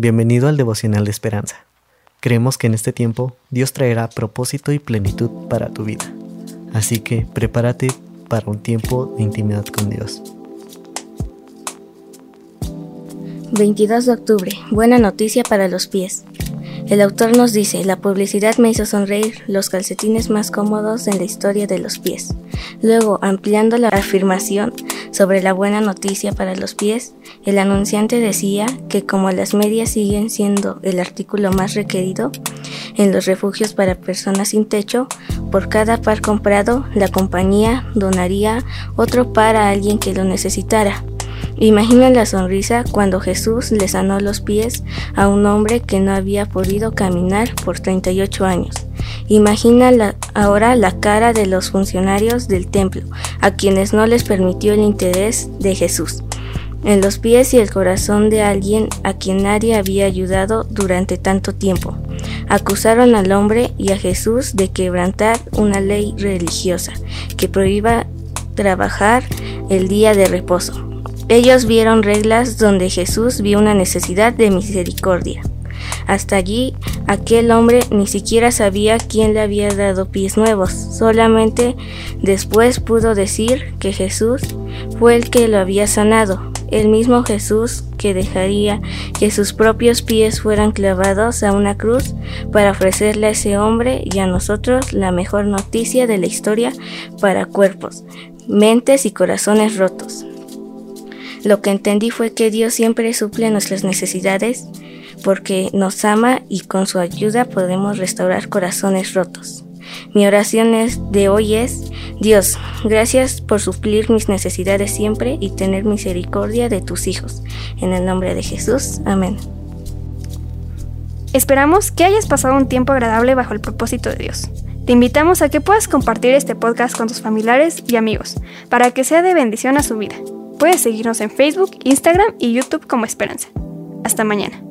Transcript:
Bienvenido al devocional de esperanza. Creemos que en este tiempo Dios traerá propósito y plenitud para tu vida. Así que prepárate para un tiempo de intimidad con Dios. 22 de octubre. Buena noticia para los pies. El autor nos dice, la publicidad me hizo sonreír los calcetines más cómodos en la historia de los pies. Luego, ampliando la afirmación sobre la buena noticia para los pies, el anunciante decía que como las medias siguen siendo el artículo más requerido en los refugios para personas sin techo, por cada par comprado, la compañía donaría otro par a alguien que lo necesitara. Imagina la sonrisa cuando Jesús le sanó los pies a un hombre que no había podido caminar por 38 años. Imagina ahora la cara de los funcionarios del templo, a quienes no les permitió el interés de Jesús en los pies y el corazón de alguien a quien nadie había ayudado durante tanto tiempo. Acusaron al hombre y a Jesús de quebrantar una ley religiosa que prohíba trabajar el día de reposo. Ellos vieron reglas donde Jesús vio una necesidad de misericordia. Hasta allí, aquel hombre ni siquiera sabía quién le había dado pies nuevos, solamente después pudo decir que Jesús fue el que lo había sanado, el mismo Jesús que dejaría que sus propios pies fueran clavados a una cruz para ofrecerle a ese hombre y a nosotros la mejor noticia de la historia para cuerpos, mentes y corazones rotos. Lo que entendí fue que Dios siempre suple nuestras necesidades porque nos ama y con su ayuda podemos restaurar corazones rotos. Mi oración de hoy es, Dios, gracias por suplir mis necesidades siempre y tener misericordia de tus hijos. En el nombre de Jesús, amén. Esperamos que hayas pasado un tiempo agradable bajo el propósito de Dios. Te invitamos a que puedas compartir este podcast con tus familiares y amigos, para que sea de bendición a su vida. Puedes seguirnos en Facebook, Instagram y YouTube como Esperanza. Hasta mañana.